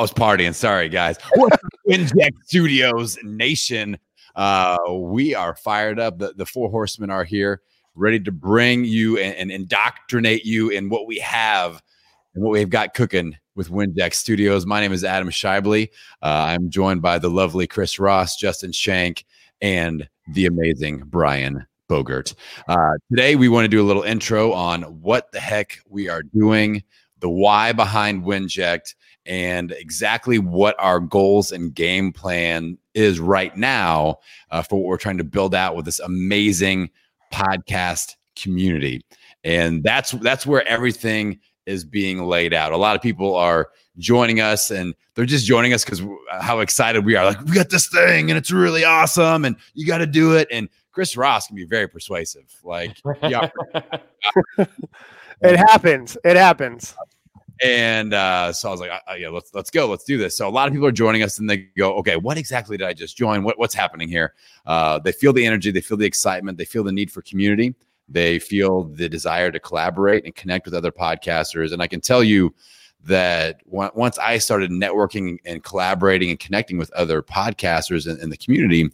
I was partying. Sorry, guys. Winject Studios Nation. Uh, we are fired up. The, the four horsemen are here, ready to bring you and, and indoctrinate you in what we have and what we've got cooking with Winject Studios. My name is Adam Shibley. Uh, I'm joined by the lovely Chris Ross, Justin Shank, and the amazing Brian Bogert. Uh, today, we want to do a little intro on what the heck we are doing, the why behind Winject, and exactly what our goals and game plan is right now uh, for what we're trying to build out with this amazing podcast community. And that's that's where everything is being laid out. A lot of people are joining us and they're just joining us because how excited we are. Like, we got this thing and it's really awesome and you got to do it. And Chris Ross can be very persuasive. Like, yeah. it happens. It happens. And uh, so I was like, uh, yeah, let's let's go, let's do this. So a lot of people are joining us, and they go, okay, what exactly did I just join? What what's happening here? Uh, they feel the energy, they feel the excitement, they feel the need for community, they feel the desire to collaborate and connect with other podcasters. And I can tell you that once I started networking and collaborating and connecting with other podcasters in, in the community,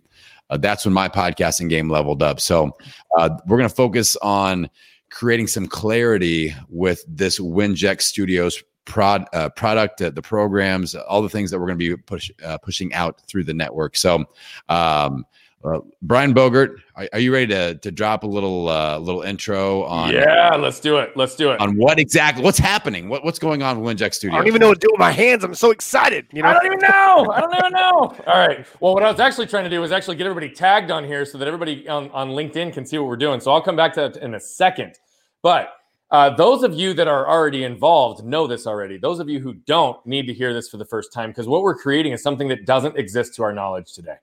uh, that's when my podcasting game leveled up. So uh, we're going to focus on creating some clarity with this Winject Studios prod, uh, product, uh, the programs, all the things that we're going to be push, uh, pushing out through the network. So, um, uh, Brian Bogert, are, are, you ready to, to drop a little uh, little intro on? Yeah, let's do it. Let's do it. On what exactly? What's happening? What, what's going on with Winject Studios? I don't even know what to do with my hands. I'm so excited. You know, I don't even know. I don't even know. All right. Well, what I was actually trying to do was actually get everybody tagged on here so that everybody on, on LinkedIn can see what we're doing. So I'll come back to that in a second. But uh, those of you that are already involved know this already. Those of you who don't need to hear this for the first time because what we're creating is something that doesn't exist to our knowledge today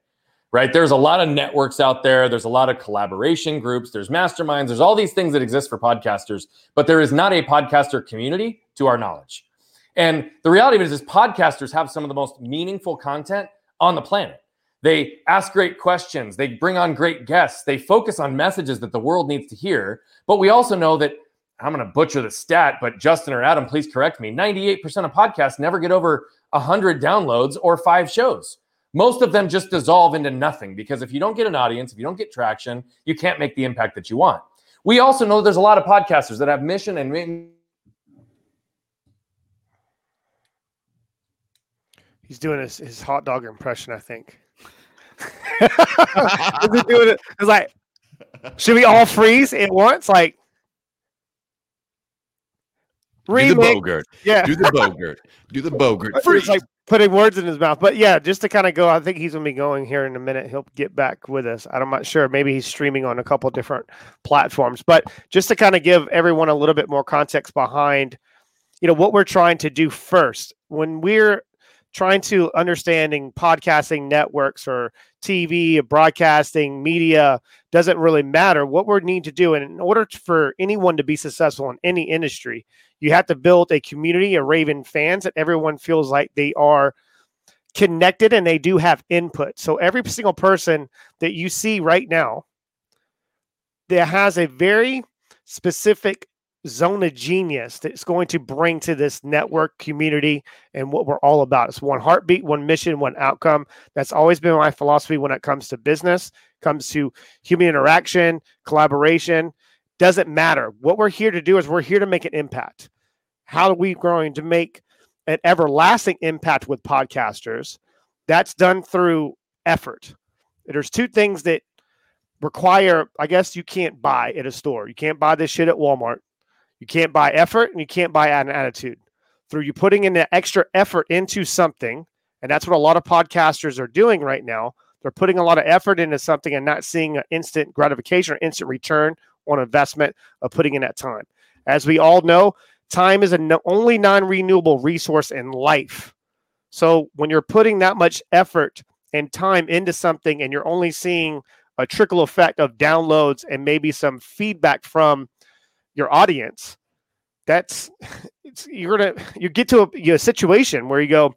right? There's a lot of networks out there. There's a lot of collaboration groups. There's masterminds. There's all these things that exist for podcasters, but there is not a podcaster community to our knowledge. And the reality of it is, is podcasters have some of the most meaningful content on the planet. They ask great questions. They bring on great guests. They focus on messages that the world needs to hear. But we also know that I'm going to butcher the stat, but Justin or Adam, please correct me. 98% of podcasts never get over 100 downloads or five shows most of them just dissolve into nothing because if you don't get an audience, if you don't get traction, you can't make the impact that you want. We also know there's a lot of podcasters that have mission and He's doing his, his hot dog impression, I think. Is doing it? It's like, should we all freeze at once? Like, remix. Do the Bogert. Yeah. Do the Bogert. Do the. Freeze. It's like putting words in his mouth. But yeah, just to kind of go, I think he's going to be going here in a minute. He'll get back with us. I'm not sure. Maybe he's streaming on a couple different platforms. But just to kind of give everyone a little bit more context behind, you know, what we're trying to do first when we're trying to understanding podcasting networks or TV, broadcasting, media doesn't really matter. What we need to do, and in order for anyone to be successful in any industry, you have to build a community of Raven fans that everyone feels like they are connected and they do have input. So every single person that you see right now that has a very specific zone of genius that's going to bring to this network community and what we're all about. It's one heartbeat, one mission, one outcome. That's always been my philosophy when it comes to business, comes to human interaction, collaboration. Doesn't matter. What we're here to do is we're here to make an impact. How are we going to make an everlasting impact with podcasters? That's done through effort. There's two things that require, I guess, you can't buy at a store. You can't buy this shit at Walmart. You can't buy effort and you can't buy an attitude. Through you putting in the extra effort into something, and that's what a lot of podcasters are doing right now. They're putting a lot of effort into something and not seeing an instant gratification or instant return on investment of putting in that time. As we all know, time is a only non-renewable resource in life. So when you're putting that much effort and time into something and you're only seeing a trickle effect of downloads and maybe some feedback from your audience, that's you're gonna you get to a, a situation where you go,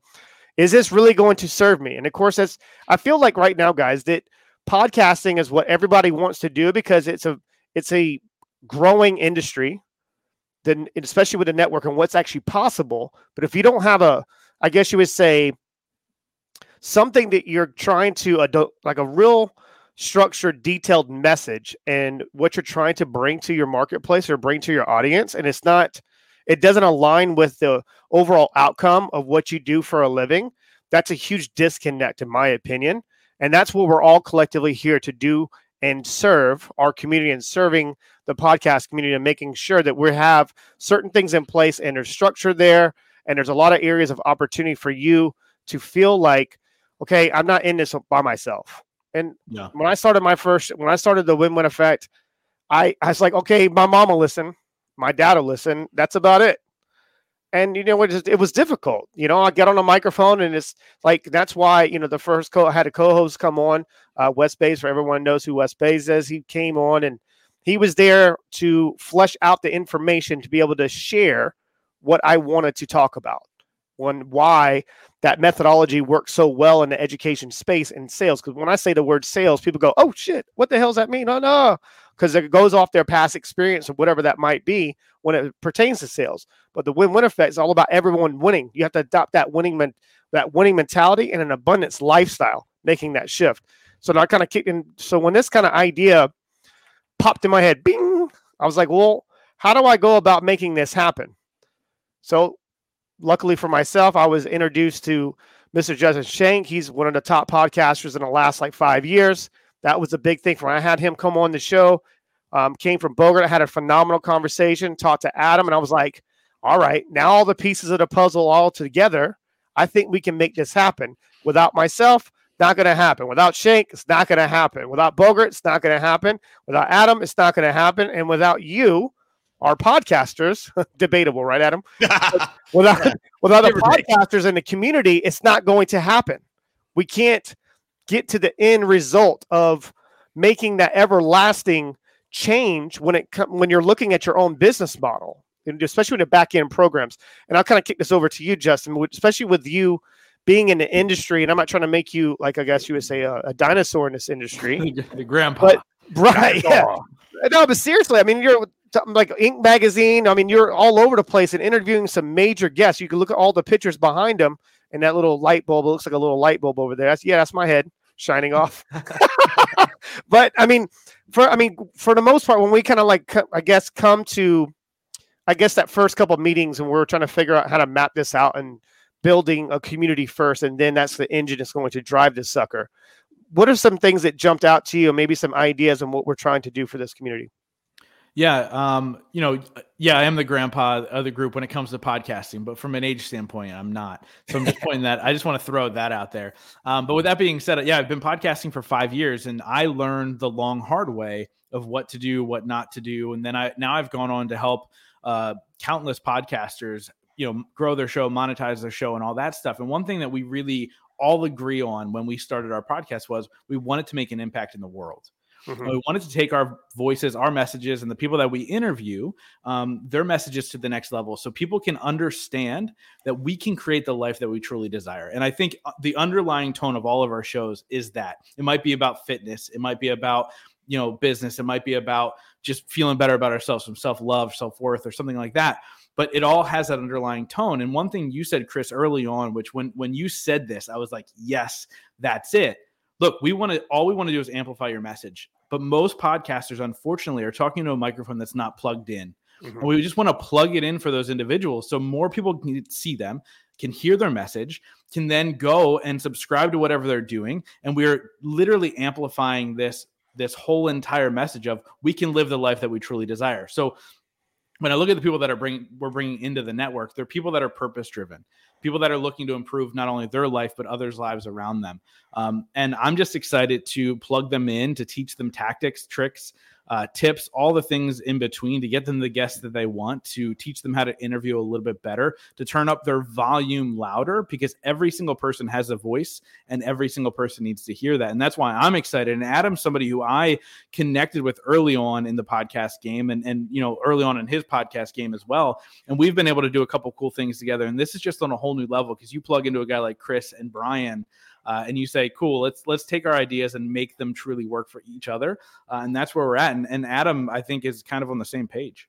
is this really going to serve me? And of course, that's I feel like right now, guys, that podcasting is what everybody wants to do because it's a it's a growing industry then especially with the network and what's actually possible. But if you don't have a, I guess you would say, something that you're trying to ado- like a real structured, detailed message and what you're trying to bring to your marketplace or bring to your audience, and it's not, it doesn't align with the overall outcome of what you do for a living. That's a huge disconnect, in my opinion. And that's what we're all collectively here to do and serve our community and serving the podcast community and making sure that we have certain things in place and there's structure there and there's a lot of areas of opportunity for you to feel like okay i'm not in this by myself and yeah. when i started my first when i started the win-win effect i i was like okay my mom will listen my dad will listen that's about it and you know it was, it was difficult you know i get on a microphone and it's like that's why you know the first co I had a co-host come on uh, west bays for everyone knows who west bays is he came on and he was there to flesh out the information to be able to share what i wanted to talk about one why that methodology works so well in the education space and sales because when i say the word sales people go oh shit what the hell does that mean oh no because it goes off their past experience or whatever that might be when it pertains to sales. But the win-win effect is all about everyone winning. You have to adopt that winning men- that winning mentality and an abundance lifestyle, making that shift. So I kind of kicked in. So when this kind of idea popped in my head, bing, I was like, well, how do I go about making this happen? So luckily for myself, I was introduced to Mr. Justin Shank. He's one of the top podcasters in the last like five years. That was a big thing for when I had him come on the show. Um, came from Bogert. I had a phenomenal conversation, talked to Adam, and I was like, all right, now all the pieces of the puzzle all together. I think we can make this happen. Without myself, not going to happen. Without Shank, it's not going to happen. Without Bogert, it's not going to happen. Without Adam, it's not going to happen. And without you, our podcasters, debatable, right, Adam? without without the podcasters in the community, it's not going to happen. We can't get to the end result of making that everlasting change when it when you're looking at your own business model and especially with the back end programs. And i'll kind of kick this over to you justin especially with you being in the industry and i'm not trying to make you like i guess you would say a, a dinosaur in this industry. The grandpa. But, right yeah. no but seriously i mean you're like Inc. magazine i mean you're all over the place and interviewing some major guests you can look at all the pictures behind them and that little light bulb looks like a little light bulb over there. That's yeah, that's my head shining off. but I mean, for I mean, for the most part, when we kind of like, I guess, come to, I guess that first couple meetings, and we're trying to figure out how to map this out and building a community first, and then that's the engine that's going to drive this sucker. What are some things that jumped out to you, maybe some ideas on what we're trying to do for this community? Yeah, um, you know, yeah, I am the grandpa of the group when it comes to podcasting, but from an age standpoint, I'm not. So I'm just pointing that. I just want to throw that out there. Um, but with that being said, yeah, I've been podcasting for five years, and I learned the long hard way of what to do, what not to do, and then I now I've gone on to help uh, countless podcasters, you know, grow their show, monetize their show, and all that stuff. And one thing that we really all agree on when we started our podcast was we wanted to make an impact in the world. Mm-hmm. We wanted to take our voices, our messages, and the people that we interview, um, their messages to the next level so people can understand that we can create the life that we truly desire. And I think uh, the underlying tone of all of our shows is that it might be about fitness, it might be about you know business it might be about just feeling better about ourselves some self-love self-worth or something like that but it all has that underlying tone and one thing you said chris early on which when when you said this i was like yes that's it look we want to all we want to do is amplify your message but most podcasters, unfortunately, are talking to a microphone that's not plugged in. Mm-hmm. We just want to plug it in for those individuals so more people can see them, can hear their message, can then go and subscribe to whatever they're doing. And we're literally amplifying this this whole entire message of we can live the life that we truly desire. So when I look at the people that are bringing we're bringing into the network, they're people that are purpose driven, people that are looking to improve not only their life but others' lives around them. Um, and I'm just excited to plug them in to teach them tactics, tricks, uh, tips, all the things in between to get them the guests that they want, to teach them how to interview a little bit better, to turn up their volume louder because every single person has a voice and every single person needs to hear that. And that's why I'm excited. And Adam's somebody who I connected with early on in the podcast game and, and you know, early on in his podcast game as well. And we've been able to do a couple cool things together. And this is just on a whole new level because you plug into a guy like Chris and Brian uh, and you say, "Cool, let's let's take our ideas and make them truly work for each other," uh, and that's where we're at. And, and Adam, I think, is kind of on the same page.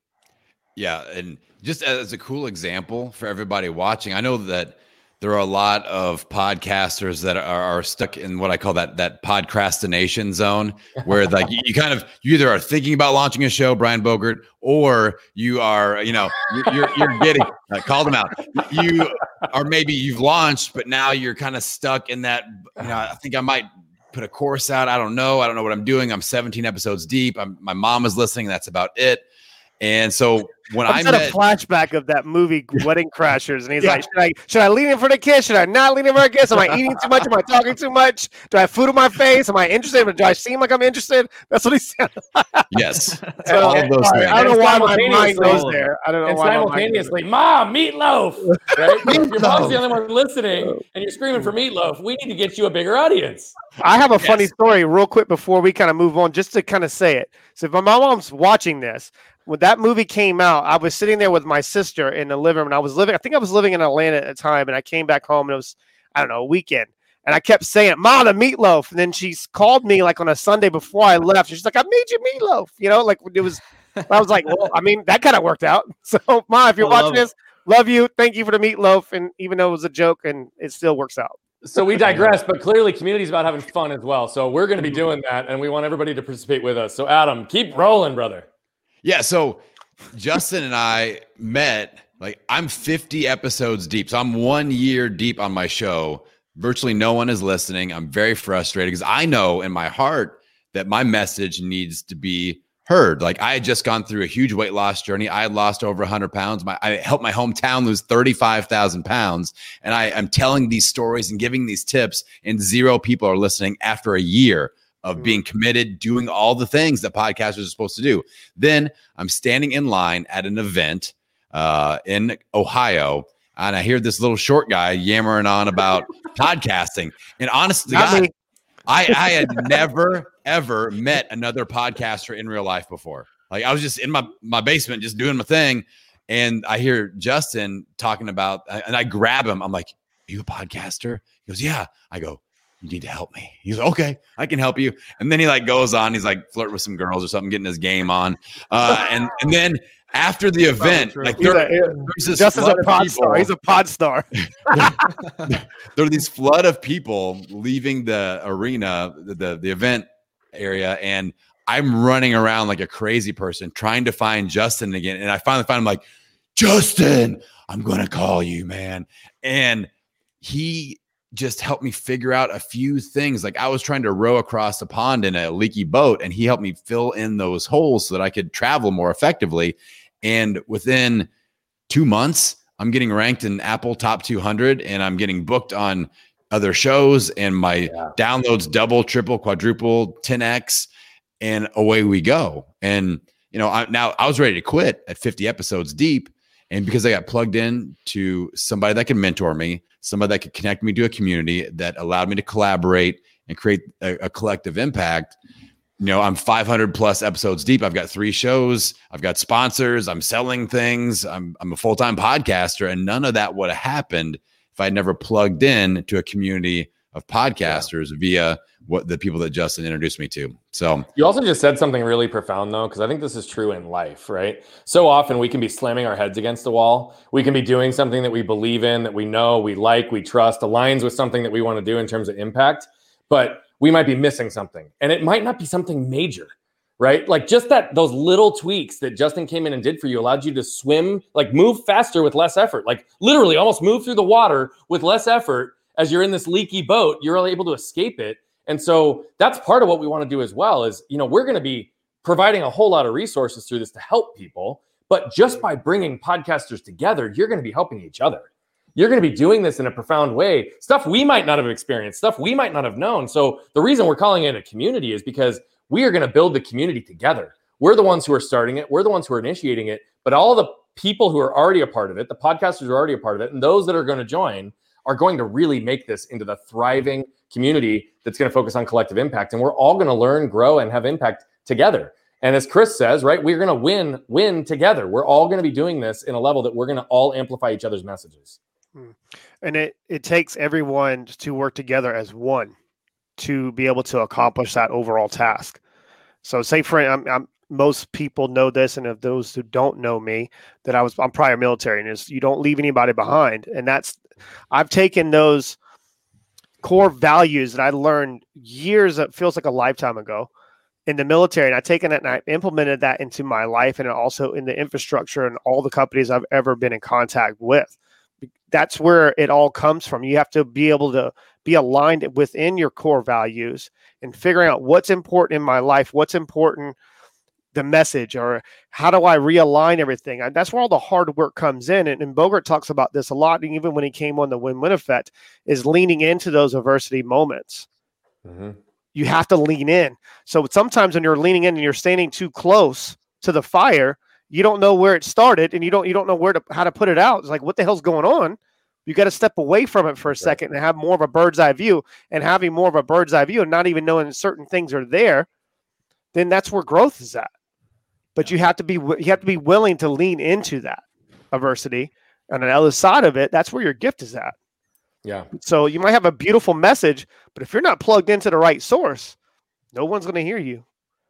Yeah, and just as a cool example for everybody watching, I know that there are a lot of podcasters that are, are stuck in what I call that that podcrastination zone, where like you, you, kind of you either are thinking about launching a show, Brian Bogert, or you are you know you're you're, you're getting uh, call them out. You are maybe you've launched, but now you're kind of stuck in that. You know, I think I might put a course out. I don't know. I don't know what I'm doing. I'm 17 episodes deep. I'm, my mom is listening. That's about it. And so when I met a flashback of that movie Wedding Crashers, and he's yeah. like, should I should I lean in for the kiss? Should I not lean in for the kiss? Am I eating too much? Am I talking too much? Do I have food on my face? Am I interested? Do I seem like I'm interested? That's what he said. yes, so, all of those things. I don't know why my mind goes there. I don't know and why. Simultaneously, Mom, meatloaf. Right? meatloaf. Your mom's the only one listening, and you're screaming for meatloaf. We need to get you a bigger audience. I have a yes. funny story, real quick, before we kind of move on, just to kind of say it. So if my mom's watching this, when that movie came out, I was sitting there with my sister in the living room. And I was living, I think I was living in Atlanta at the time, and I came back home and it was, I don't know, a weekend. And I kept saying, Ma, the meatloaf." And then she called me like on a Sunday before I left. She's like, "I made you meatloaf," you know, like it was. I was like, "Well, I mean, that kind of worked out." So, Ma, if you're watching this, love you. Thank you for the meatloaf. And even though it was a joke, and it still works out. So we digress, but clearly community is about having fun as well. So we're going to be mm-hmm. doing that, and we want everybody to participate with us. So Adam, keep rolling, brother. Yeah. So Justin and I met like I'm 50 episodes deep. So I'm one year deep on my show. Virtually no one is listening. I'm very frustrated because I know in my heart that my message needs to be heard. Like I had just gone through a huge weight loss journey. I had lost over 100 pounds. My, I helped my hometown lose 35,000 pounds. And I am telling these stories and giving these tips, and zero people are listening after a year of mm-hmm. being committed, doing all the things that podcasters are supposed to do. Then I'm standing in line at an event uh, in Ohio, and I hear this little short guy yammering on about podcasting. And honestly, God, I, I had never ever met another podcaster in real life before. Like I was just in my my basement, just doing my thing, and I hear Justin talking about, and I grab him. I'm like, "Are "You a podcaster?" He goes, "Yeah." I go, you need to help me. He's like, okay, I can help you. And then he like goes on, he's like flirt with some girls or something, getting his game on. Uh, and and then after the event, like there, just as a pod people, star, he's a pod star. there are these flood of people leaving the arena, the, the the event area, and I'm running around like a crazy person trying to find Justin again. And I finally find him like, Justin, I'm gonna call you, man. And he just helped me figure out a few things. Like I was trying to row across the pond in a leaky boat, and he helped me fill in those holes so that I could travel more effectively. And within two months, I'm getting ranked in Apple Top 200, and I'm getting booked on other shows, and my yeah. downloads double, triple, quadruple, 10x, and away we go. And you know, I, now I was ready to quit at 50 episodes deep, and because I got plugged in to somebody that could mentor me, somebody that could connect me to a community that allowed me to collaborate and create a, a collective impact. You know, I'm 500 plus episodes deep. I've got three shows. I've got sponsors. I'm selling things. I'm, I'm a full time podcaster. And none of that would have happened if I'd never plugged in to a community of podcasters yeah. via what the people that Justin introduced me to. So you also just said something really profound though, because I think this is true in life, right? So often we can be slamming our heads against the wall. We can be doing something that we believe in, that we know, we like, we trust, aligns with something that we want to do in terms of impact, but we might be missing something. And it might not be something major, right? Like just that those little tweaks that Justin came in and did for you allowed you to swim, like move faster with less effort. Like literally almost move through the water with less effort as you're in this leaky boat, you're able to escape it and so that's part of what we want to do as well is, you know, we're going to be providing a whole lot of resources through this to help people. But just by bringing podcasters together, you're going to be helping each other. You're going to be doing this in a profound way, stuff we might not have experienced, stuff we might not have known. So the reason we're calling it a community is because we are going to build the community together. We're the ones who are starting it, we're the ones who are initiating it, but all the people who are already a part of it, the podcasters are already a part of it, and those that are going to join are going to really make this into the thriving community that's going to focus on collective impact. And we're all going to learn, grow, and have impact together. And as Chris says, right, we're going to win, win together. We're all going to be doing this in a level that we're going to all amplify each other's messages. Hmm. And it, it takes everyone to work together as one to be able to accomplish that overall task. So, say for I'm, I'm most people know this, and of those who don't know me, that I was I'm prior military, and is you don't leave anybody behind, and that's I've taken those core values that I learned years, it feels like a lifetime ago in the military, and I've taken it and I implemented that into my life and also in the infrastructure and all the companies I've ever been in contact with. That's where it all comes from. You have to be able to be aligned within your core values and figuring out what's important in my life, what's important the message or how do I realign everything? And that's where all the hard work comes in. And, and Bogert talks about this a lot, and even when he came on the win-win effect, is leaning into those adversity moments. Mm-hmm. You have to lean in. So sometimes when you're leaning in and you're standing too close to the fire, you don't know where it started and you don't you don't know where to how to put it out. It's like what the hell's going on? You got to step away from it for a second and have more of a bird's eye view. And having more of a bird's eye view and not even knowing certain things are there, then that's where growth is at but you have to be you have to be willing to lean into that adversity and on the other side of it that's where your gift is at. Yeah. So you might have a beautiful message but if you're not plugged into the right source no one's going to hear you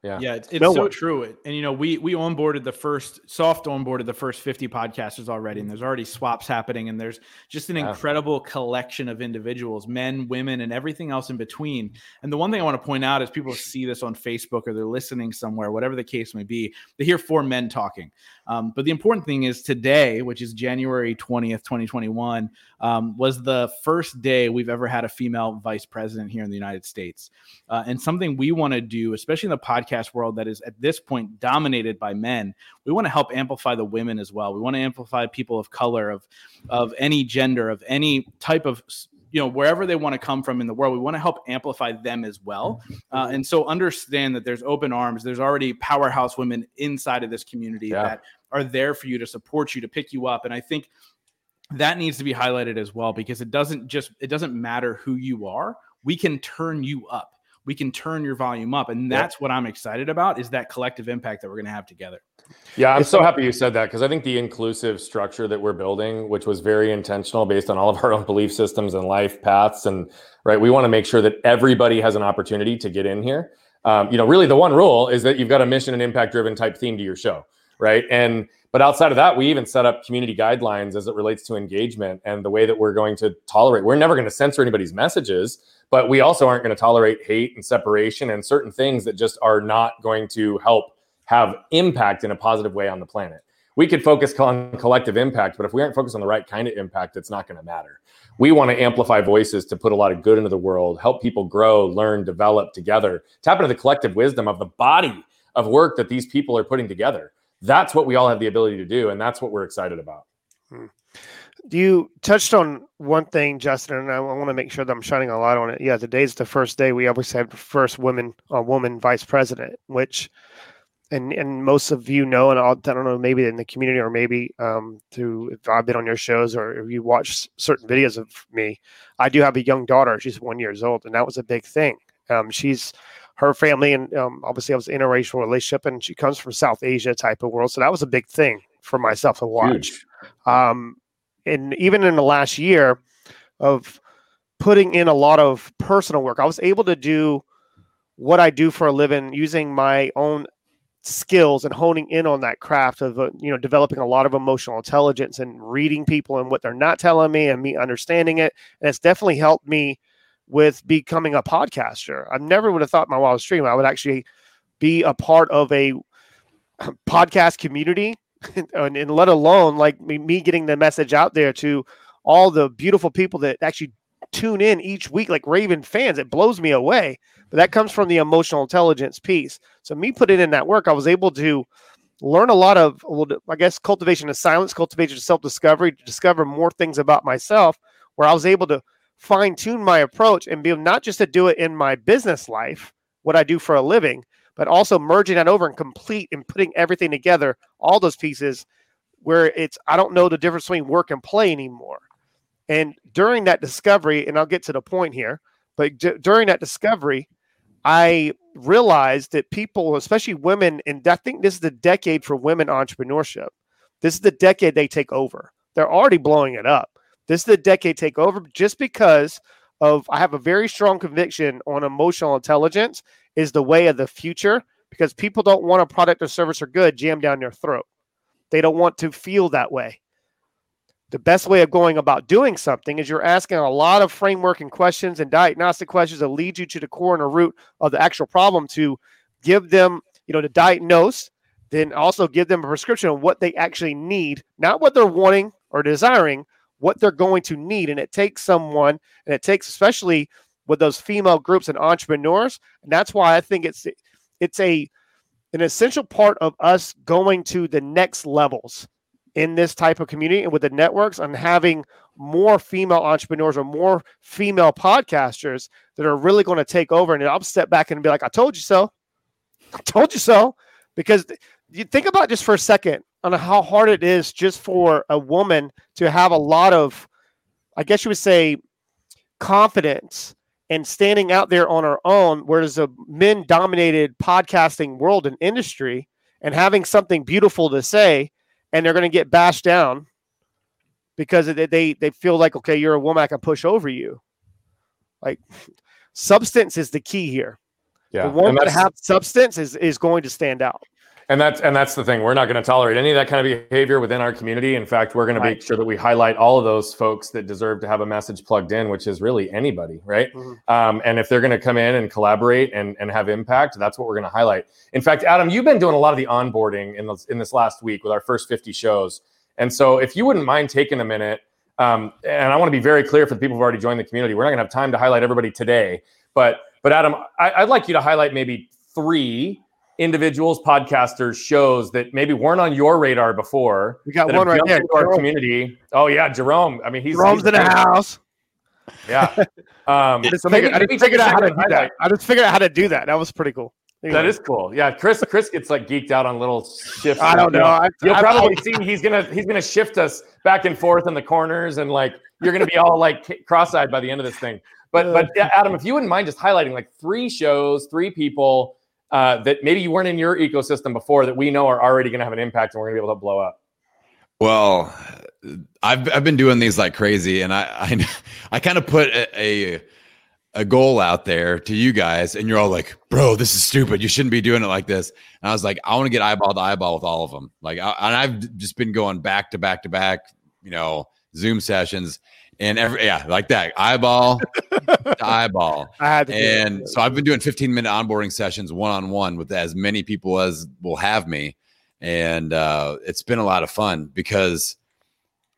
yeah, yeah, it's, it's no so one. true. And you know, we we onboarded the first soft onboarded the first fifty podcasters already, and there's already swaps happening, and there's just an yeah. incredible collection of individuals, men, women, and everything else in between. And the one thing I want to point out is people see this on Facebook or they're listening somewhere, whatever the case may be, they hear four men talking. Um, but the important thing is today, which is January twentieth, twenty twenty one, um, was the first day we've ever had a female vice president here in the United States, uh, and something we want to do, especially in the podcast podcast world that is at this point dominated by men we want to help amplify the women as well. We want to amplify people of color of of any gender of any type of you know wherever they want to come from in the world we want to help amplify them as well. Uh, and so understand that there's open arms. There's already powerhouse women inside of this community yeah. that are there for you to support you to pick you up and i think that needs to be highlighted as well because it doesn't just it doesn't matter who you are we can turn you up we can turn your volume up. And that's yep. what I'm excited about is that collective impact that we're going to have together. Yeah, I'm so happy you said that because I think the inclusive structure that we're building, which was very intentional based on all of our own belief systems and life paths, and right, we want to make sure that everybody has an opportunity to get in here. Um, you know, really, the one rule is that you've got a mission and impact driven type theme to your show, right? And but outside of that, we even set up community guidelines as it relates to engagement and the way that we're going to tolerate. We're never going to censor anybody's messages, but we also aren't going to tolerate hate and separation and certain things that just are not going to help have impact in a positive way on the planet. We could focus on collective impact, but if we aren't focused on the right kind of impact, it's not going to matter. We want to amplify voices to put a lot of good into the world, help people grow, learn, develop together, tap into the collective wisdom of the body of work that these people are putting together. That's what we all have the ability to do, and that's what we're excited about. Hmm. You touched on one thing, Justin, and I want to make sure that I'm shining a light on it. Yeah, today's the first day we always the first woman, a woman vice president, which, and and most of you know, and I'll, I don't know, maybe in the community or maybe um, through if I've been on your shows or if you watch certain videos of me, I do have a young daughter. She's one years old, and that was a big thing. Um, she's her family, and um, obviously I was in a interracial relationship, and she comes from South Asia type of world, so that was a big thing for myself to watch. Um, and even in the last year of putting in a lot of personal work, I was able to do what I do for a living using my own skills and honing in on that craft of uh, you know developing a lot of emotional intelligence and reading people and what they're not telling me and me understanding it and it's definitely helped me with becoming a podcaster. I never would have thought my wildest dream i would actually be a part of a podcast community. And, and, let alone like me, me getting the message out there to all the beautiful people that actually tune in each week like raven fans it blows me away. But that comes from the emotional intelligence piece. So me putting in that work i was able to learn a lot of i guess cultivation of silence cultivation of self-discovery to discover more things about myself where i was able to fine tune my approach and be not just to do it in my business life what i do for a living but also merging that over and complete and putting everything together, all those pieces where it's I don't know the difference between work and play anymore. And during that discovery, and I'll get to the point here, but d- during that discovery, I realized that people, especially women, and I think this is the decade for women entrepreneurship. This is the decade they take over. They're already blowing it up. This is the decade take over just because of I have a very strong conviction on emotional intelligence is the way of the future because people don't want a product or service or good jammed down their throat. They don't want to feel that way. the best way of going about doing something is you're asking a lot of framework and questions and diagnostic questions that lead you to the core and the root of the actual problem to give them, you know, to diagnose, then also give them a prescription of what they actually need, not what they're wanting or desiring, what they're going to need. And it takes someone, and it takes especially with those female groups and entrepreneurs. And that's why I think it's it's a an essential part of us going to the next levels in this type of community and with the networks and having more female entrepreneurs or more female podcasters that are really going to take over. And I'll step back and be like, I told you so. I told you so. Because you think about just for a second on how hard it is just for a woman to have a lot of, I guess you would say, confidence and standing out there on her own, whereas a men dominated podcasting world and industry and having something beautiful to say and they're going to get bashed down because they, they they feel like okay you're a woman i can push over you like substance is the key here Yeah. the one that have substance is is going to stand out And that's and that's the thing. We're not going to tolerate any of that kind of behavior within our community. In fact, we're going to make sure that we highlight all of those folks that deserve to have a message plugged in, which is really anybody, right? Mhm. Um, and if they're going to come in and collaborate and, and have impact, that's what we're going to highlight. In fact, Adam, you've been doing a lot of the onboarding in this, in this last week with our first 50 shows. And so, if you wouldn't mind taking a minute, um, and I want to be very clear for the people who've already joined the community, we're not going to have time to highlight everybody today. But but Adam, I, I'd like you to highlight maybe three individuals, podcasters, shows that maybe weren't on your radar before. we got one right there our Jerome. community. Oh yeah, Jerome. I mean, he's Jerome's he's in the house Yeah. Um, I just figured, I just figured out how to do that i just figured out how to do that that was pretty cool That is cool. Yeah, Chris. Chris gets like geeked out on little shifts. i don't know I, You'll I- probably I- see he's gonna he's gonna shift us back and forth in the corners, and like you're gonna be all like cross-eyed by the end of this thing. But but yeah, Adam, if you wouldn't mind just highlighting like three shows, three people uh, that maybe you weren't in your ecosystem before that we know are already gonna have an impact and we're gonna be able to blow up. Well, I've I've been doing these like crazy, and I I, I kind of put a, a a goal out there to you guys, and you're all like, "Bro, this is stupid. You shouldn't be doing it like this." And I was like, "I want to get eyeball to eyeball with all of them." Like, I, and I've just been going back to back to back, you know, Zoom sessions, and every yeah, like that, eyeball to eyeball. I had to. And so I've been doing 15 minute onboarding sessions one on one with as many people as will have me. And uh, it's been a lot of fun because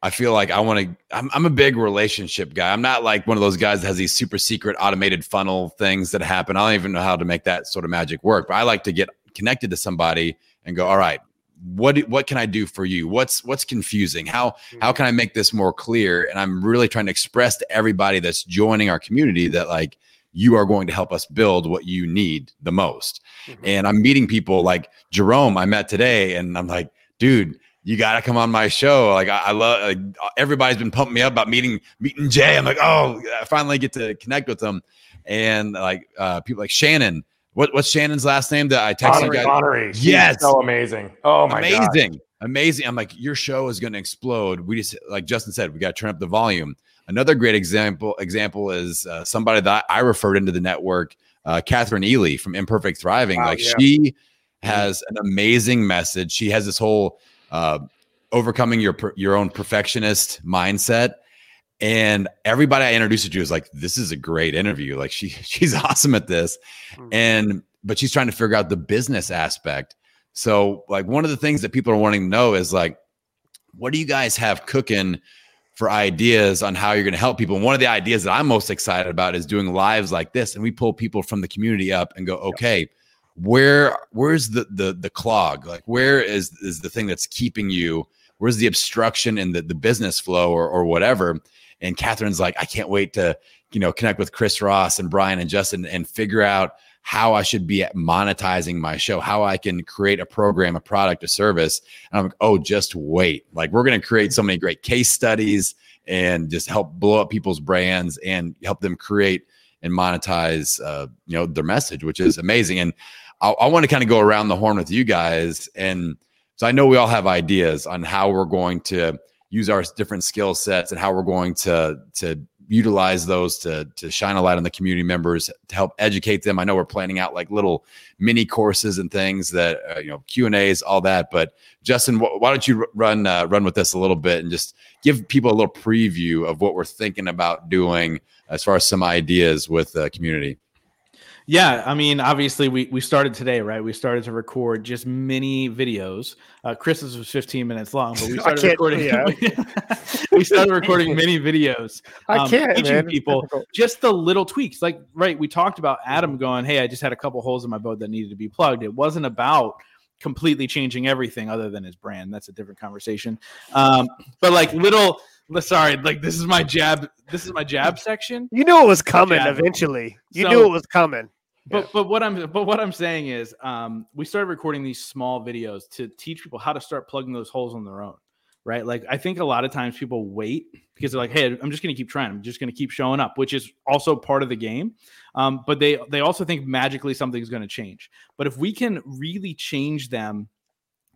I feel like I want to, I'm, I'm a big relationship guy. I'm not like one of those guys that has these super secret automated funnel things that happen. I don't even know how to make that sort of magic work, but I like to get connected to somebody and go, all right, what, what can I do for you? What's, what's confusing? How, how can I make this more clear? And I'm really trying to express to everybody that's joining our community that like you are going to help us build what you need the most. Mhm. And I'm meeting people like Jerome I met today, and I'm like, dude, you got to come on my show. Like I, I love. Like, everybody's been pumping me up about meeting meeting Jay. I'm like, oh, I finally get to connect with them. And like uh, people like Shannon. What, what's Shannon's last name that I texted you guys? Connery. She's Yes. so amazing. Oh my god. amazing amazing i'm like your show is going to explode we just like justin said we got to turn up the volume another great example example is uh, somebody that i referred into the network uh, catherine ely from imperfect thriving Wow, like yeah. she has an amazing message she has this whole uh, overcoming your your own perfectionist mindset and everybody i introduced to is like this is a great interview. Like she she's awesome at this. Mhm. and but she's trying to figure out the business aspect. So like one of the things that people are wanting to know is like what do you guys have cooking for ideas on how you're going to help people? And one of the ideas that i'm most excited about is doing lives like this and we pull people from the community up and go okay where where's the the the clog? Like where is is the thing that's keeping you where's the obstruction in the, the business flow or, or whatever? And catherine's like i can't wait to you know connect with chris ross and brian and justin and figure out how i should be monetizing my show how i can create a program a product a service. And i'm like oh just wait. Like we're going to create so many great case studies and just help blow up people's brands and help them create and monetize uh, you know their message which is amazing. And I, I want to kind of go around the horn with you guys. And so I know we all have ideas on how we're going to use our different skill sets and how we're going to to utilize those to to shine a light on the community members to help educate them. I know we're planning out like little mini courses and things that uh, you know Q and A's, all that. But Justin, wh- why don't you run uh, run with this a little bit and just give people a little preview of what we're thinking about doing as far as some ideas with the community. Yeah, I mean, obviously, we we started today, right? We started to record just mini videos. Uh, Chris's was 15 minutes long, but we started recording. Yeah. we started recording mini videos. Um, I can't teaching man. people just the little tweaks. Like, right? We talked about Adam going, "Hey, I just had a couple holes in my boat that needed to be plugged." It wasn't about completely changing everything other than his brand. That's a different conversation. Um, but like little sorry, like this is my jab. This is my jab section. You knew it was coming jab. eventually. You so, knew it was coming. But but what I'm but what I'm saying is, um, we started recording these small videos to teach people how to start plugging those holes on their own, right? Like I think a lot of times people wait because they're like, hey, I'm just to keep trying. I'm just to keep showing up, which is also part of the game. Um, but they they also think magically something's to change. But if we can really change them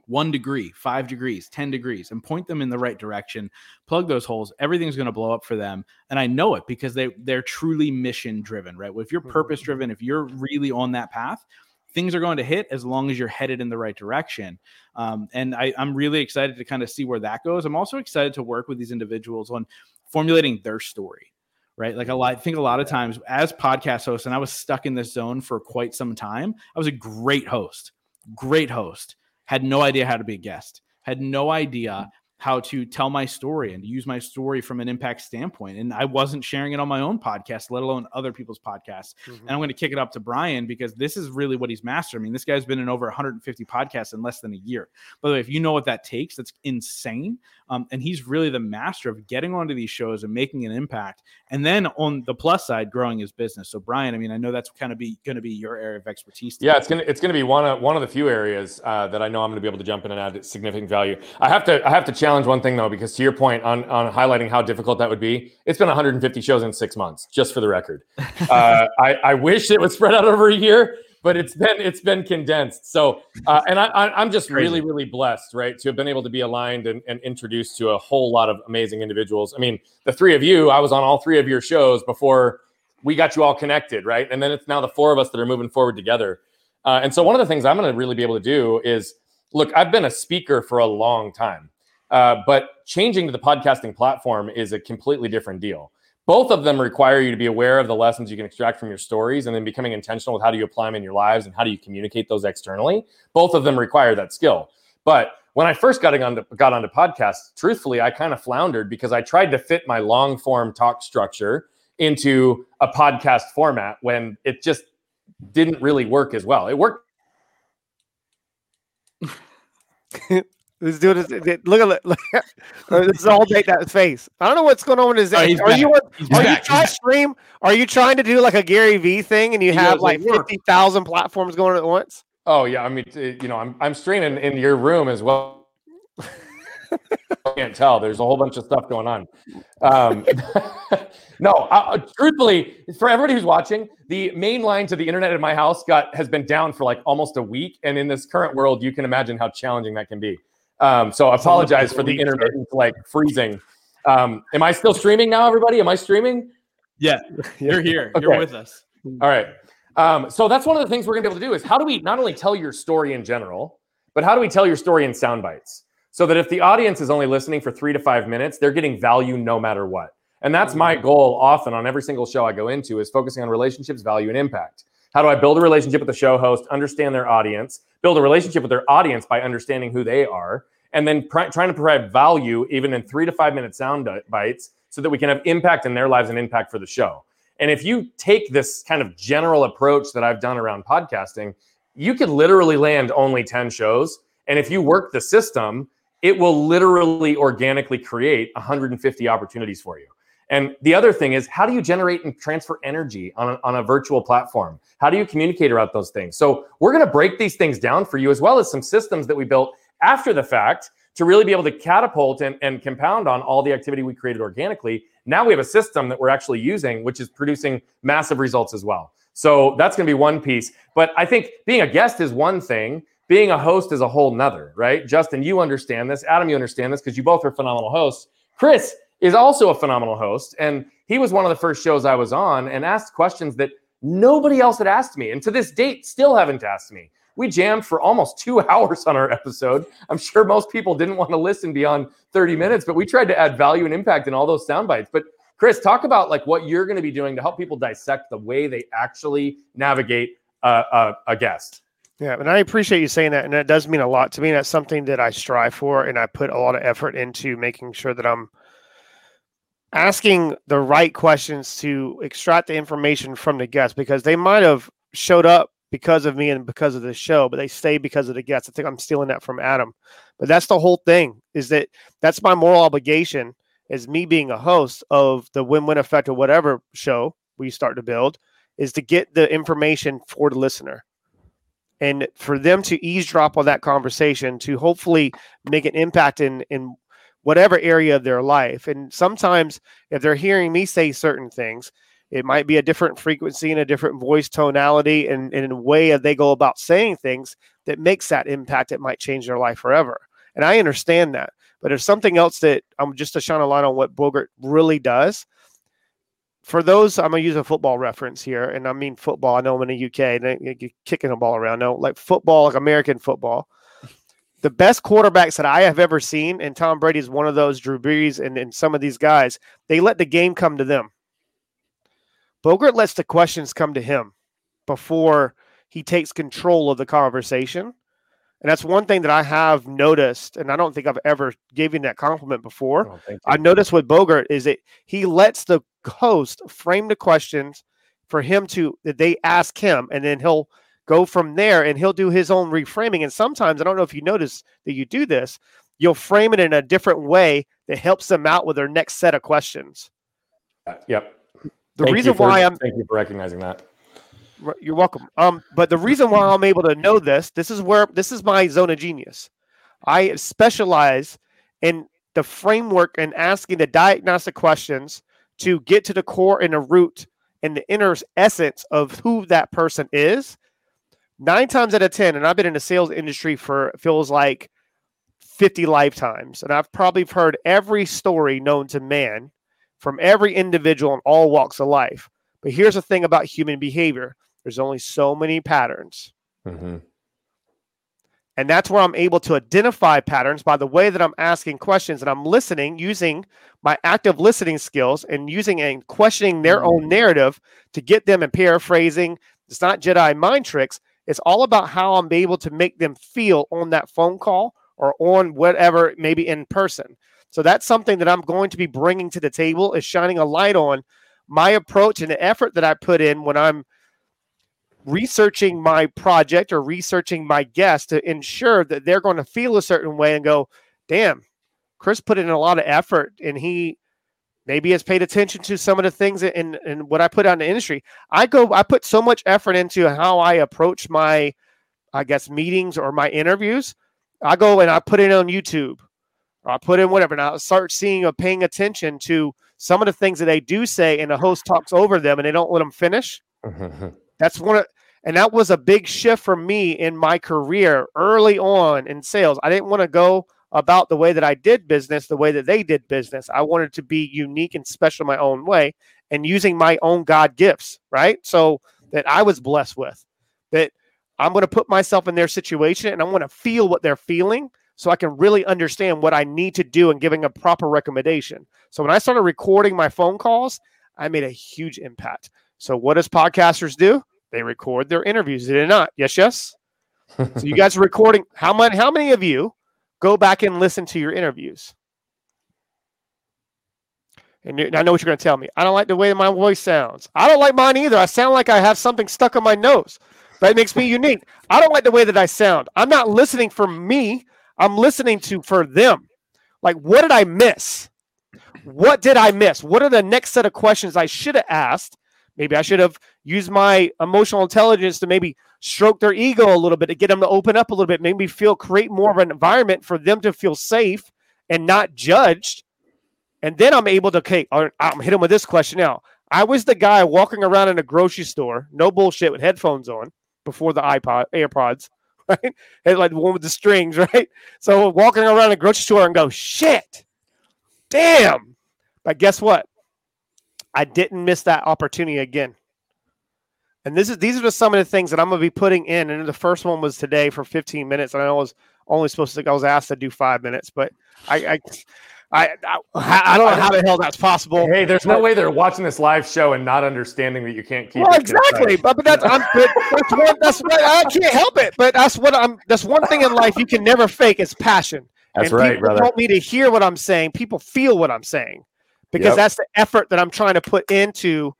one degree, five degrees, 10 degrees, and point them in the right direction, plug those holes, everything's going to blow up for them. And I know it because they, they're truly mission driven, right? If you're mm-hmm. purpose driven, if you're really on that path, things are going to hit as long as you're headed in the right direction. Um, and I, I'm really excited to kind of see where that goes. I'm also excited to work with these individuals on formulating their story right? Like a lot, I think a lot of times as podcast host, and I was stuck in this zone for quite some time. I was a great host, great host, had no idea how to be a guest, had no idea mm. How to tell my story and use my story from an impact standpoint. And I wasn't sharing it on my own podcast, let alone other people's podcasts. Mm-hmm. And I'm going to kick it up to Brian because this is really what he's mastered. I mean, this guy's been in over 150 podcasts in less than a year. By the way, if you know what that takes, that's insane. Um, and he's really the master of getting onto these shows and making an impact. And then on the plus side, growing his business. So Brian, I mean, I know that's kind of be going to be your area of expertise. Yeah, it's gonna it's gonna be one of one of the few areas uh, that I know I'm going to be able to jump in and add significant value. I have to I have to challenge one thing though, because to your point on on highlighting how difficult that would be, it's been 150 shows in six months, just for the record. uh, I, I wish it was spread out over a year, but it's been it's been condensed. So, uh, and I, am just really really blessed, right, to have been able to be aligned and, and introduced to a whole lot of amazing individuals. I mean, the three of you, I was on all three of your shows before we got you all connected, right? And then it's now the four of us that are moving forward together. Uh, and so, one of the things I'm going to really be able to do is look. I've been a speaker for a long time. Uh, but changing to the podcasting platform is a completely different deal. Both of them require you to be aware of the lessons you can extract from your stories and then becoming intentional with how do you apply them in your lives and how do you communicate those externally. Both of them require that skill. But when I first got onto, got onto podcasts, truthfully, I kind of floundered because I tried to fit my long form talk structure into a podcast format when it just didn't really work as well. It worked This dude is look at look, this is all day that face. I don't know what's going on with his. Oh, are back. you are back. you trying to stream? Are you trying to do like a Gary V thing and you he have like fifty thousand platforms going at once? Oh yeah, I mean you know I'm I'm streaming in your room as well. I can't tell. There's a whole bunch of stuff going on. Um, no, uh, truthfully, for everybody who's watching, the main line to the internet in my house got has been down for like almost a week, and in this current world, you can imagine how challenging that can be. Um, so I apologize for the intermittent like freezing. Um, am I still streaming now, everybody? Am I streaming? Yeah, you're here. Okay. You're with us. All right. Um, so that's one of the things we're gonna be able to do is how do we not only tell your story in general, but how do we tell your story in sound bites? So that if the audience is only listening for three to five minutes, they're getting value no matter what. And that's my goal often on every single show I go into is focusing on relationships, value, and impact. How do I build a relationship with the show host, understand their audience, build a relationship with their audience by understanding who they are, and then pr- trying to provide value even in three to five minute sound bites so that we can have impact in their lives and impact for the show. And if you take this kind of general approach that I've done around podcasting, you could literally land only 10 shows. And if you work the system, it will literally organically create 150 opportunities for you. And the other thing is, how do you generate and transfer energy on a, on a virtual platform? How do you communicate about those things? So, we're going to break these things down for you, as well as some systems that we built after the fact to really be able to catapult and, and compound on all the activity we created organically. Now we have a system that we're actually using, which is producing massive results as well. So that's going to be one piece. But I think being a guest is one thing. Being a host is a whole nother, right? Justin, you understand this. Adam, you understand this because you both are phenomenal hosts. Chris, is also a phenomenal host. And he was one of the first shows I was on and asked questions that nobody else had asked me. And to this date, still haven't asked me. We jammed for almost two hours on our episode. I'm sure most people didn't want to listen beyond 30 minutes, but we tried to add value and impact in all those sound bites. But Chris, talk about like what you're going to be doing to help people dissect the way they actually navigate a, a, a guest. Yeah, and I appreciate you saying that, and that does mean a lot to me. That's something that I strive for, and I put a lot of effort into making sure that I'm asking the right questions to extract the information from the guests because they might have showed up because of me and because of the show, but they stay because of the guests. I think I'm stealing that from Adam, but that's the whole thing. Is that that's my moral obligation as me being a host of the win-win effect or whatever show we start to build is to get the information for the listener and for them to eavesdrop on that conversation to hopefully make an impact in in whatever area of their life and sometimes if they're hearing me say certain things it might be a different frequency and a different voice tonality and, and a way that they go about saying things that makes that impact it might change their life forever and i understand that but there's something else that i'm just to shine a light on what Bogert really does for those, I'm gonna use a football reference here, and I mean football. I know I'm in the UK, and you're kicking a ball around. No, like football, like American football. The best quarterbacks that I have ever seen, and Tom Brady is one of those. Drew Brees and, and some of these guys, they let the game come to them. Bogert lets the questions come to him before he takes control of the conversation. And that's one thing that I have noticed, and I don't think I've ever given that compliment before. Oh, I noticed with Bogert is that he lets the host frame the questions for him to that they ask him, and then he'll go from there and he'll do his own reframing. And sometimes I don't know if you notice that you do this, you'll frame it in a different way that helps them out with their next set of questions. Uh, yep. The thank reason for, why I'm thank you for recognizing that. You're welcome. Um, but the reason why I'm able to know this, this is where this is my zone of genius. I specialize in the framework and asking the diagnostic questions to get to the core and the root and the inner essence of who that person is. Nine times out of ten, and I've been in the sales industry for feels like 50 lifetimes, and I've probably heard every story known to man from every individual in all walks of life. But here's the thing about human behavior there's only so many patterns. Mm-hmm. And that's where I'm able to identify patterns by the way that I'm asking questions and I'm listening using my active listening skills and using and questioning their own narrative to get them and paraphrasing. It's not Jedi mind tricks. It's all about how I'm able to make them feel on that phone call or on whatever, maybe in person. So that's something that I'm going to be bringing to the table is shining a light on my approach and the effort that I put in when I'm researching my project or researching my guest to ensure that they're going to feel a certain way and go, damn, Chris put in a lot of effort and he maybe has paid attention to some of the things in, in what I put out in the industry. I go, I put so much effort into how I approach my, I guess, meetings or my interviews. I go and I put it on YouTube or I put in whatever. And I start seeing or paying attention to some of the things that they do say and the host talks over them and they don't let them finish. That's one of, and that was a big shift for me in my career early on in sales. I didn't want to go about the way that I did business the way that they did business. I wanted to be unique and special my own way and using my own God gifts, right? So that I was blessed with. That I'm going to put myself in their situation and I want to feel what they're feeling so I can really understand what I need to do and giving a proper recommendation. So when I started recording my phone calls, I made a huge impact. So what does podcasters do? They record their interviews. Did it not? Yes, yes. so you guys are recording. How many? How many of you go back and listen to your interviews? And I know what you're going to tell me. I don't like the way my voice sounds. I don't like mine either. I sound like I have something stuck on my nose. That makes me unique. I don't like the way that I sound. I'm not listening for me. I'm listening to for them. Like, what did I miss? What did I miss? What are the next set of questions I should have asked Maybe I should have used my emotional intelligence to maybe stroke their ego a little bit to get them to open up a little bit, maybe feel create more of an environment for them to feel safe and not judged. And then I'm able to, okay, I'm hit them with this question now. I was the guy walking around in a grocery store, no bullshit, with headphones on before the iPod, AirPods, right? And like the one with the strings, right? So walking around a grocery store and go, shit, damn. But guess what? I didn't miss that opportunity again. And this is these are just some of the things that I'm going to be putting in. And the first one was today for 15 minutes, and I was only supposed to. I was asked to do five minutes, but I, I I, I, don't know how the hell that's possible. Hey, there's no way they're watching this live show and not understanding that you can't keep. Well, exactly, but, but that's I'm, but that's one that's what I can't help it. But that's what I'm. That's one thing in life you can never fake is passion. That's and right, people brother. Want me to hear what I'm saying? People feel what I'm saying because Yep. that's the effort that I'm trying to put into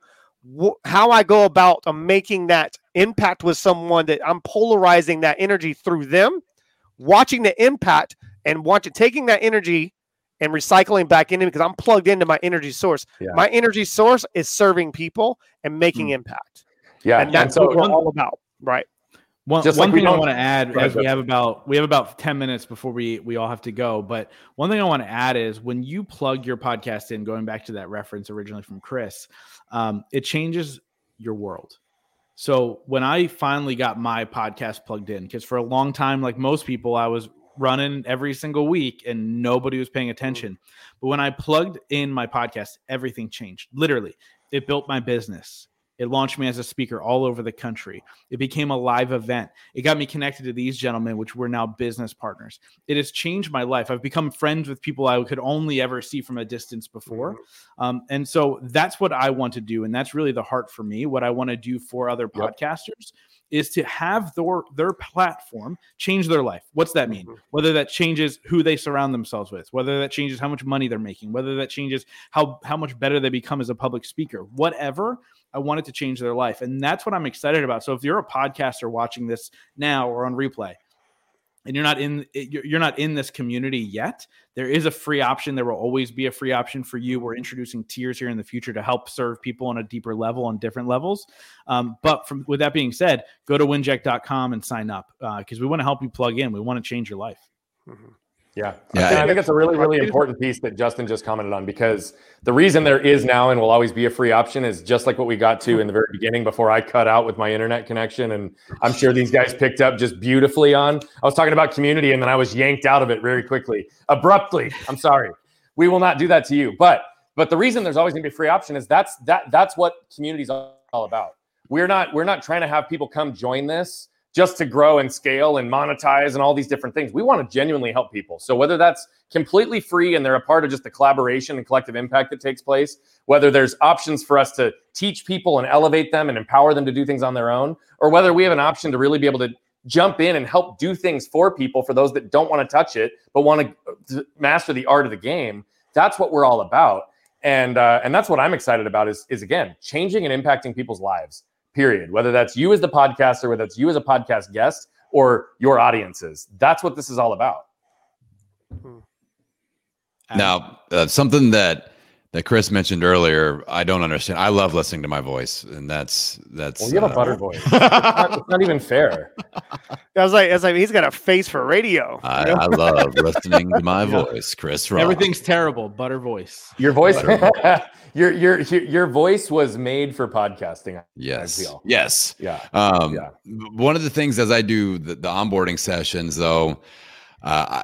wh- how I go about uh, making that impact with someone that I'm polarizing that energy through them, watching the impact and watching taking that energy and recycling back into me because I'm plugged into my energy source. Yeah. My energy source is serving people and making impact. Yeah, and that's so what we're all about. Right. One, Just one like thing I want to add as we have about we have about 10 minutes before we we all have to go but one thing i want to add is when you plug your podcast in going back to that reference originally from chris um, it changes your world. So when i finally got my podcast plugged in because for a long time like most people i was running every single week and nobody was paying attention. But when i plugged in my podcast everything changed literally. It built my business it launched me as a speaker all over the country it became a live event. It got me connected to these gentlemen, which we're now business partners. It has changed my life. I've become friends with people I could only ever see from a distance before. Um, and so that's what I want to do. And that's really the heart for me. What I want to do for other Yep. podcasters is to have their, their platform change their life. What's that mean? Mhm. Whether that changes who they surround themselves with, whether that changes how much money they're making, whether that changes how, how much better they become as a public speaker, whatever. I want it to change their life. And that's what I'm excited about. So if you're a podcaster watching this now or on replay, and you're not in eh, you're you're not in this community yet, there is a free option. There will always be a free option for you. We're introducing tiers here in the future to help serve people on a deeper level on different levels. Um, but from with that being said, go to winject.com and sign up uh, because we want to help you plug in. We want to change your life. Mm-hmm. Yeah. Yeah, And I I- think it's a really, really important piece that Justin just commented on because the reason there is now and will always be a free option is just like what we got to in the very beginning before I cut out with my internet connection. And I'm sure these guys picked up just beautifully on. I was talking about community and then I was yanked out of it very quickly, abruptly. I'm sorry. We will not do that to you. But but the reason there's always going to be a free option is that's that that's what community's all about. We're not we're not trying to have people come join this just to grow and scale and monetize and all these different things. We want to genuinely help people. So whether that's completely free and they're a part of just the collaboration and collective impact that takes place, whether there's options for us to teach people and elevate them and empower them to do things on their own, or whether we have an option to really be able to jump in and help do things for people for those that don't want to touch it but want to master the art of the game. That's what we're all about. And uh, and that's what I'm excited about is is again changing and impacting people's lives period. Whether that's you as the podcaster, whether that's you as a podcast guest, or your audiences. That's what this is all about. Now, uh, something that that Chris mentioned earlier, I don't understand. I love listening to my voice, and that's that's. Well, you have a uh, butter voice. It's not, it's not even fair. I was like, I was like, he's got a face for radio. I, I love listening to my voice, Chris. Rock. Everything's terrible. Butter voice. Your voice, Butter your, your your your voice was made for podcasting. Yes. feel. Yes. Yeah. Um, Yeah. One of the things as I do the, the onboarding sessions, though, uh, I,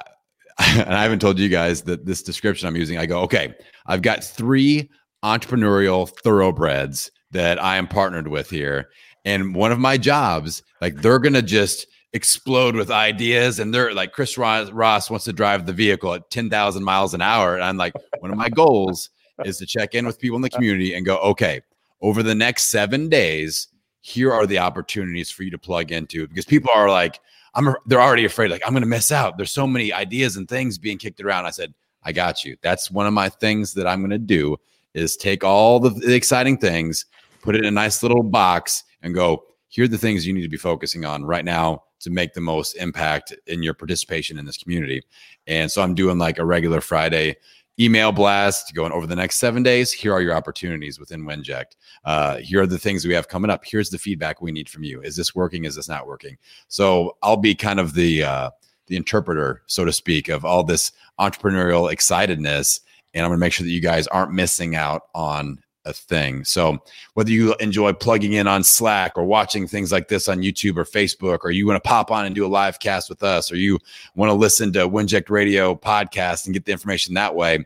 and I haven't told you guys that this description I'm using, I go, okay, I've got three entrepreneurial thoroughbreds that I am partnered with here. And one of my jobs, like they're going to just explode with ideas. And they're like, Chris Ross, wants to drive the vehicle at 10,000 miles an hour. And I'm like, one of my goals is to check in with people in the community and go, okay, over the next seven days, here are the opportunities for you to plug into because people are like, I'm they're already afraid, like, I'm gonna miss out. There's so many ideas and things being kicked around. I said, I got you. That's one of my things that I'm gonna do is take all the, the exciting things, put it in a nice little box, and go, here are the things you need to be focusing on right now to make the most impact in your participation in this community. And so I'm doing like a regular Friday email blast going over the next seven days. Here are your opportunities within Winject. Uh, here are the things we have coming up. Here's the feedback we need from you. Is this working? Is this not working? So I'll be kind of the uh, the interpreter, so to speak, of all this entrepreneurial excitedness, and I'm going to make sure that you guys aren't missing out on a thing. So whether you enjoy plugging in on Slack or watching things like this on YouTube or Facebook, or you want to pop on and do a live cast with us, or you want to listen to Winject Radio podcast and get the information that way,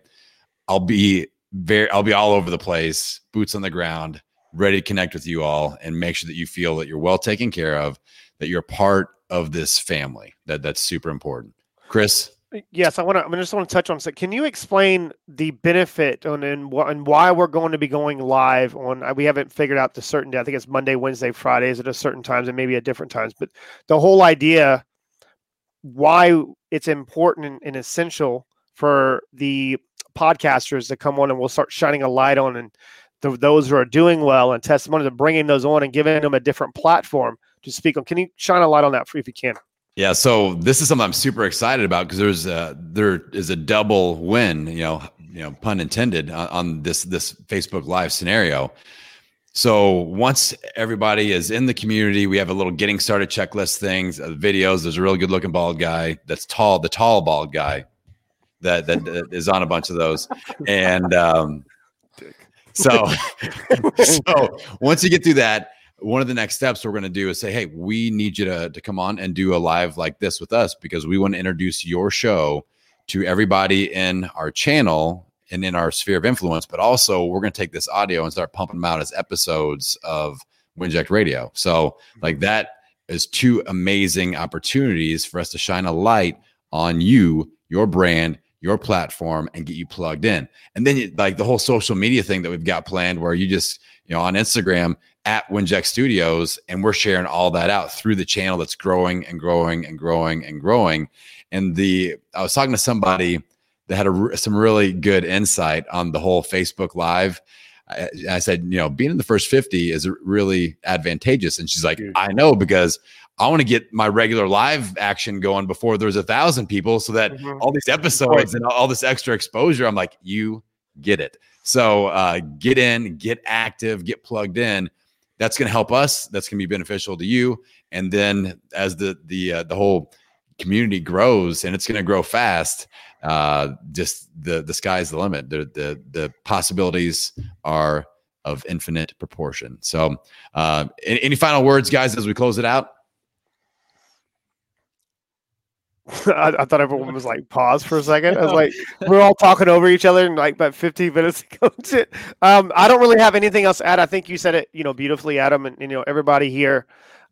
I'll be very I'll be all over the place, boots on the ground, ready to connect with you all and make sure that you feel that you're well taken care of, that you're part of this family. That that's super important. Chris, Uh, yes, I want to. I just want to touch on. So, can you explain the benefit on and, and why we're going to be going live on? Uh, we haven't figured out the certain day. I think it's Monday, Wednesday, Fridays at a certain times, and maybe at different times. But the whole idea, why it's important and, and essential for the podcasters to come on, and we'll start shining a light on and the, those who are doing well and testimony to bringing those on and giving them a different platform to speak on. Can you shine a light on that for if you can? Yeah, so this is something I'm super excited about because there's a, there is a double win, you know, you know, pun intended on, on this this Facebook Live scenario. So once everybody is in the community, we have a little getting started checklist things, uh, videos. There's a really good looking bald guy that's tall, the tall bald guy that that, that is on a bunch of those, and um, so so once you get through that, one of the next steps we're going to do is say, hey, we need you to, to come on and do a live like this with us because we want to introduce your show to everybody in our channel and in our sphere of influence. But also, we're going to take this audio and start pumping them out as episodes of Winject Radio. So, mm-hmm. like, that is two amazing opportunities for us to shine a light on you, your brand, your platform, and get you plugged in. And then, like, the whole social media thing that we've got planned where you just, you know, on Instagram, at Winject Studios, and we're sharing all that out through the channel that's growing and growing and growing and growing. And the I was talking to somebody that had a, some really good insight on the whole Facebook Live. I, I, said, you know, being in the first 50 is really advantageous. And she's like, I know because I want to get my regular live action going before there's a thousand people so that mm-hmm. all these episodes and all this extra exposure, I'm like, you get it. So uh, get in, get active, get plugged in that's going to help us. That's going to be beneficial to you. And then as the the uh, the whole community grows and it's going to grow fast, uh, just the the sky's the limit. The the the possibilities are of infinite proportion. So, uh, any, any final words, guys, as we close it out? I, I, thought everyone was like pause for a second. I was like, we're all talking over each other and like about 15 minutes ago. um, I don't really have anything else to add. I think you said it, you know, beautifully, Adam, and, and you know, everybody here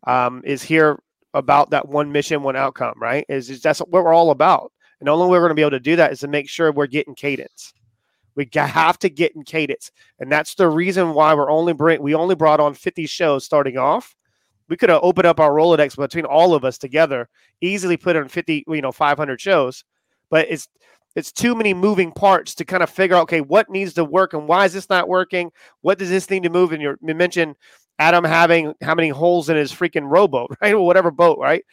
um, is here about that one mission, one outcome, right? Is, is that's what we're all about. And the only way we're going to be able to do that is to make sure we're getting cadence. We have to get in cadence, and that's the reason why we're only bring we only brought on 50 shows starting off we could have opened up our Rolodex between all of us together, easily put in 50, you know, 500 shows. But it's it's too many moving parts to kind of figure out, okay, what needs to work and why is this not working? What does this need to move? And you mentioned Adam having how many holes in his freaking rowboat, right? Or whatever boat, right?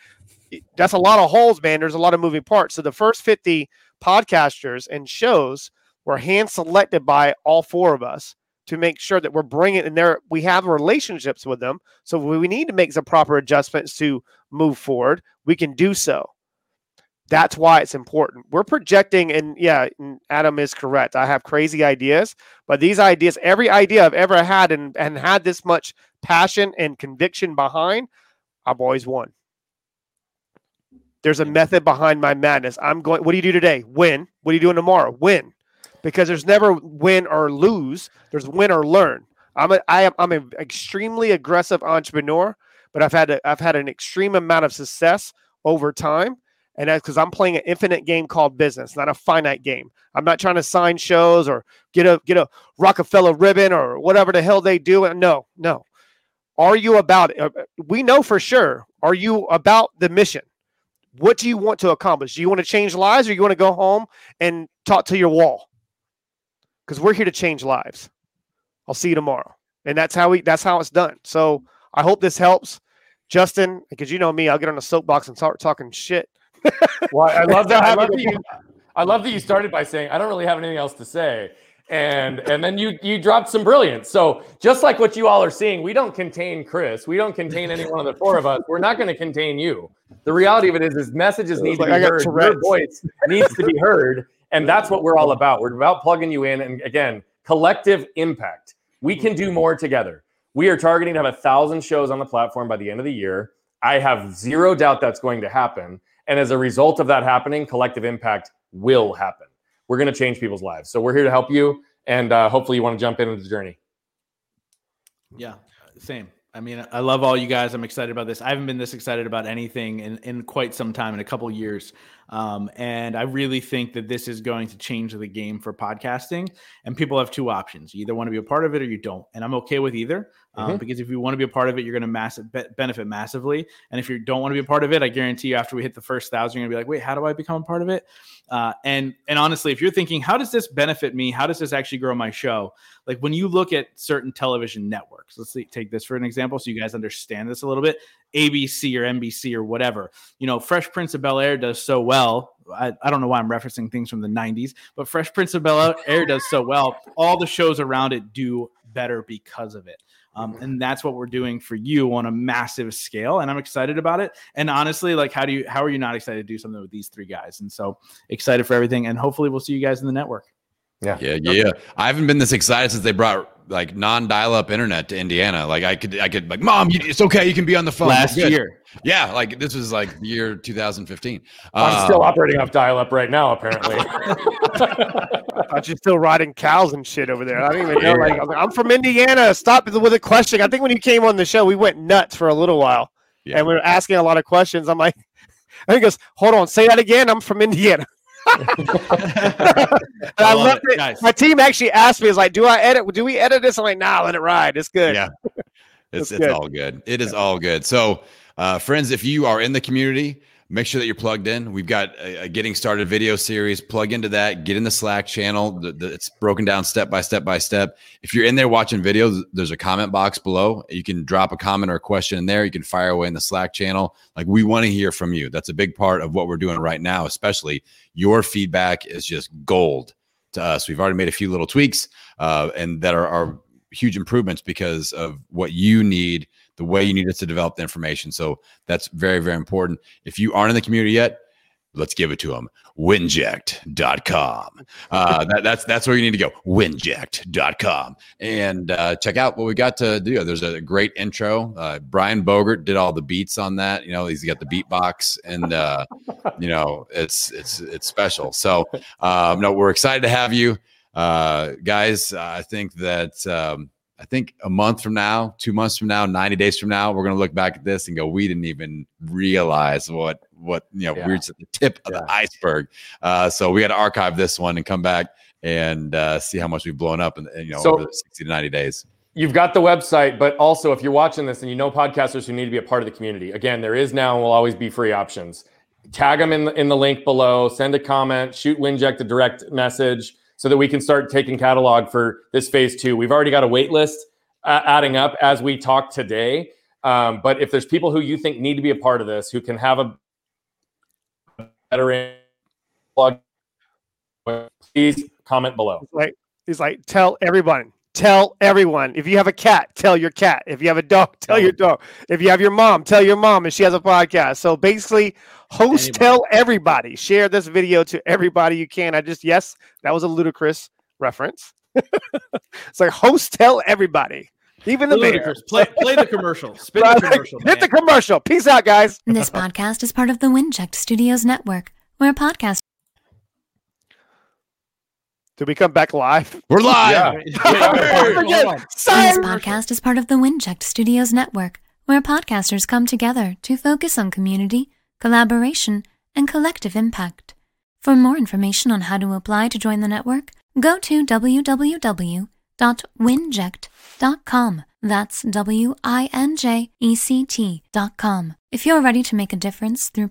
That's a lot of holes, man. There's a lot of moving parts. So the first 50 podcasters and shows were hand selected by all four of us to make sure that we're bringing in there. We have relationships with them. So we need to make some proper adjustments to move forward. We can do so. That's why it's important. We're projecting, and yeah, Adam is correct. I have crazy ideas, but these ideas, every idea I've ever had and, and had this much passion and conviction behind, I've always won. There's a method behind my madness. I'm going, what do you do today? Win. What are you doing tomorrow? Win because there's never win or lose. There's win or learn. I'm a, I am I'm an extremely aggressive entrepreneur, but I've had a, I've had an extreme amount of success over time, and that's because I'm playing an infinite game called business, not a finite game. I'm not trying to sign shows or get a get a Rockefeller ribbon or whatever the hell they do. No, no. Are you about? Uh, we know for sure. Are you about the mission? What do you want to accomplish? Do you want to change lives, or you want to go home and talk to your wall? Because we're here to change lives. I'll see you tomorrow. And that's how we that's how it's done. So I hope this helps. Justin, because you know me, I'll get on a soapbox and start talking shit. well, I love that. I love that, you, I love that you started by saying I don't really have anything else to say. And and then you you dropped some brilliance. So just like what you all are seeing, we don't contain Chris. We don't contain any one of the four of us. We're not going to contain you. The reality of it is, is messages need to be heard. Your voice needs to be heard. And that's what we're all about. We're about plugging you in. And again, collective impact. We can do more together. We are targeting to have a thousand shows on the platform by the end of the year. I have zero doubt that's going to happen. And as a result of that happening, collective impact will happen. We're going to change people's lives. So we're here to help you. and uh, hopefully you want to jump into the journey. Yeah, same. I mean, I love all you guys. I'm excited about this. I haven't been this excited about anything in, in quite some time, in a couple years. Um, and I really think that this is going to change the game for podcasting. And people have two options: you either want to be a part of it or you don't. And I'm okay with either, um, mm-hmm. because if you want to be a part of it, you're going to massive be- benefit massively. And if you don't want to be a part of it, I guarantee you, after we hit the first thousand, you're going to be like, "Wait, how do I become a part of it?" Uh, and and honestly, if you're thinking, "How does this benefit me? How does this actually grow my show?" Like when you look at certain television networks, let's see, take this for an example, so you guys understand this a little bit. ABC or NBC or whatever. You know, Fresh Prince of Bel Air does so well. I, I don't know why I'm referencing things from the 90s, but Fresh Prince of Bel Air does so well. All the shows around it do better because of it. Um, and that's what we're doing for you on a massive scale and i'm excited about it and honestly like how do you how are you not excited to do something with these three guys and so excited for everything and hopefully we'll see you guys in the network yeah. Yeah. Yeah. I haven't been this excited since they brought like non-dial-up internet to Indiana. Like I could, I could like, mom, it's okay. You can be on the phone. Last year. Yeah. Like this was like the year 2015. I'm um, still operating off dial-up right now, apparently. I you're still riding cows and shit over there. I don't even know. Like, I'm from Indiana. Stop with a question. I think when you came on the show, we went nuts for a little while. Yeah. And we were asking a lot of questions. I'm like, I think goes, hold on, say that again. I'm from Indiana. I, I love it. it. My team actually asked me, "Is like, do I edit? Do we edit this?" I'm like, "Nah, let it ride. It's good." Yeah, it's it's, it's all good. It is all good. So, uh, friends, if you are in the community, make sure that you're plugged in. We've got a, a, getting started video series. Plug into that. Get in the Slack channel. The, the, it's broken down step by step by step. If you're in there watching videos, there's a comment box below. You can drop a comment or a question in there. You can fire away in the Slack channel. Like we want to hear from you. That's a big part of what we're doing right now. Especially your feedback is just gold to us. We've already made a few little tweaks, uh, and that are, are huge improvements because of what you need the way you need us to develop the information. So that's very, very important. If you aren't in the community yet, let's give it to them. Winject.com. Uh, that, that's that's where you need to go. Winject.com and uh, check out what we got to do. There's a great intro. Uh, Brian Bogert did all the beats on that. You know, he's got the beatbox, and uh, you know, it's it's it's special. So, um, no, we're excited to have you uh, guys. I think that. Um, I think a month from now, two months from now, 90 days from now, we're going to look back at this and go, we didn't even realize what, what, you know, yeah. we're at the tip of yeah. the iceberg. Uh, so we got to archive this one and come back and uh, see how much we've blown up in, you know, so, over 60 to 90 days. You've got the website, but also if you're watching this and you know podcasters who need to be a part of the community, again, there is now and will always be free options. Tag them in the, in the link below, send a comment, shoot Winject a direct message so that we can start taking catalog for this phase two. We've already got a wait list uh, adding up as we talk today. Um, but if there's people who you think need to be a part of this, who can have a better plug, please comment below. He's like, he's like, tell everyone, tell everyone. If you have a cat, tell your cat. If you have a dog, tell your oh. dog. If you have your mom, tell your mom, if she has a podcast. So basically, Host Anybody. tell everybody. Share this video to everybody you can. I just yes, that was a ludicrous reference. it's like host tell everybody. Even the ludicrous. Play, play the commercial. Spin the commercial. Hit the commercial. Peace out, guys. This podcast is part of the Winject Studios network, where podcast. Did we come back live? We're live. Yeah. this podcast is part of the Winject Studios network, where podcasters come together to focus on community collaboration, and collective impact. For more information on how to apply to join the network, go to www.winject.com. That's W I N J E C T.com. If you're ready to make a difference through